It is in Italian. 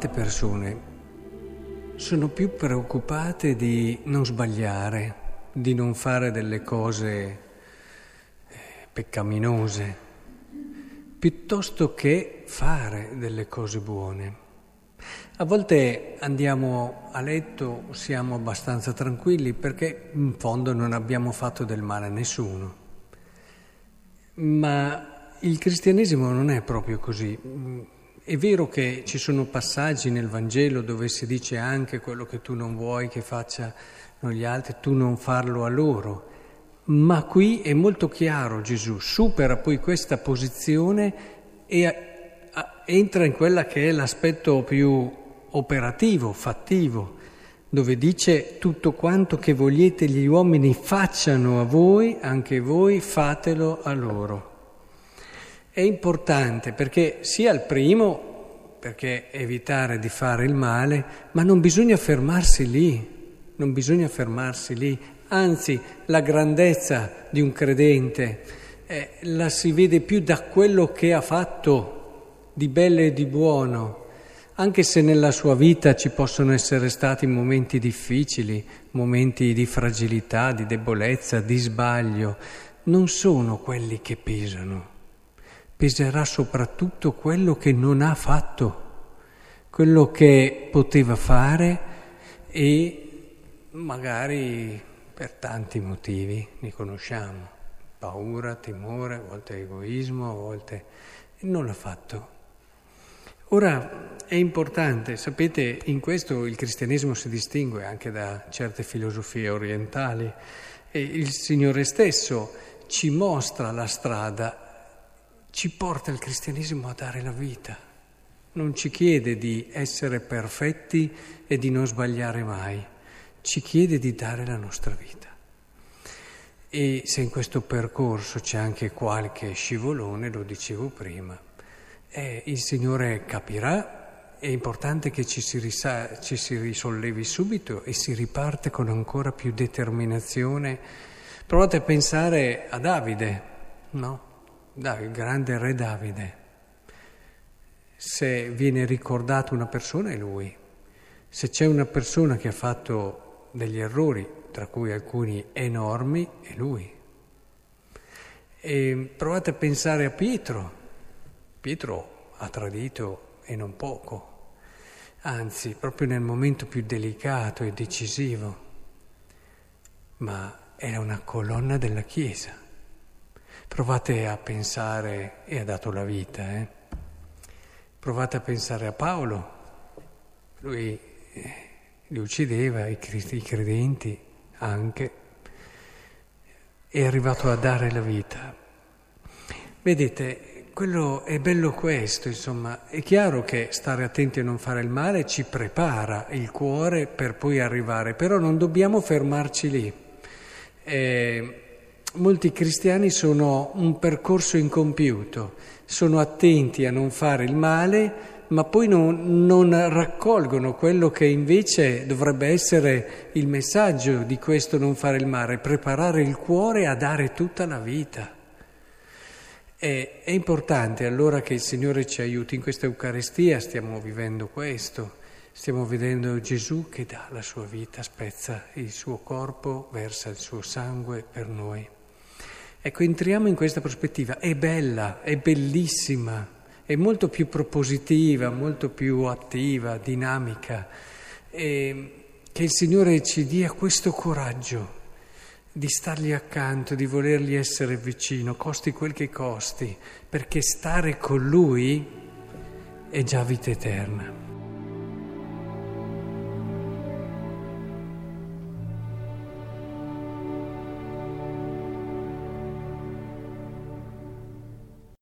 quante persone sono più preoccupate di non sbagliare, di non fare delle cose eh, peccaminose, piuttosto che fare delle cose buone. A volte andiamo a letto, siamo abbastanza tranquilli perché in fondo non abbiamo fatto del male a nessuno. Ma il cristianesimo non è proprio così. È vero che ci sono passaggi nel Vangelo dove si dice anche quello che tu non vuoi che facciano gli altri, tu non farlo a loro, ma qui è molto chiaro Gesù, supera poi questa posizione e a, a, entra in quella che è l'aspetto più operativo, fattivo, dove dice tutto quanto che vogliete gli uomini facciano a voi, anche voi fatelo a loro. È importante perché sia il primo, perché evitare di fare il male, ma non bisogna fermarsi lì, non bisogna fermarsi lì. Anzi, la grandezza di un credente eh, la si vede più da quello che ha fatto di bello e di buono, anche se nella sua vita ci possono essere stati momenti difficili, momenti di fragilità, di debolezza, di sbaglio, non sono quelli che pesano peserà soprattutto quello che non ha fatto, quello che poteva fare e magari per tanti motivi, li conosciamo, paura, timore, a volte egoismo, a volte non l'ha fatto. Ora è importante, sapete, in questo il cristianesimo si distingue anche da certe filosofie orientali e il Signore stesso ci mostra la strada ci porta il cristianesimo a dare la vita, non ci chiede di essere perfetti e di non sbagliare mai, ci chiede di dare la nostra vita. E se in questo percorso c'è anche qualche scivolone, lo dicevo prima, eh, il Signore capirà, è importante che ci si, risa- ci si risollevi subito e si riparte con ancora più determinazione. Provate a pensare a Davide, no? Il grande re Davide. Se viene ricordato una persona è lui. Se c'è una persona che ha fatto degli errori, tra cui alcuni enormi, è lui. E provate a pensare a Pietro. Pietro ha tradito e non poco, anzi proprio nel momento più delicato e decisivo, ma era una colonna della Chiesa. Provate a pensare, e ha dato la vita, eh? provate a pensare a Paolo, lui eh, li uccideva, i credenti anche, è arrivato a dare la vita. Vedete, quello è bello questo, insomma, è chiaro che stare attenti a non fare il male ci prepara il cuore per poi arrivare, però non dobbiamo fermarci lì. Eh, molti cristiani sono un percorso incompiuto, sono attenti a non fare il male, ma poi non, non, raccolgono quello che invece dovrebbe essere il messaggio di questo non fare il male, preparare il cuore a dare tutta la vita. E, è importante allora che il Signore ci aiuti in questa Eucaristia, stiamo vivendo questo, stiamo vedendo Gesù che dà la sua vita, spezza il suo corpo, versa il suo sangue per noi. Ecco, entriamo in questa prospettiva, è bella, è bellissima, è molto più propositiva, molto più attiva, dinamica, e che il Signore ci dia questo coraggio di stargli accanto, di volergli essere vicino, costi quel che costi, perché stare con Lui è già vita eterna.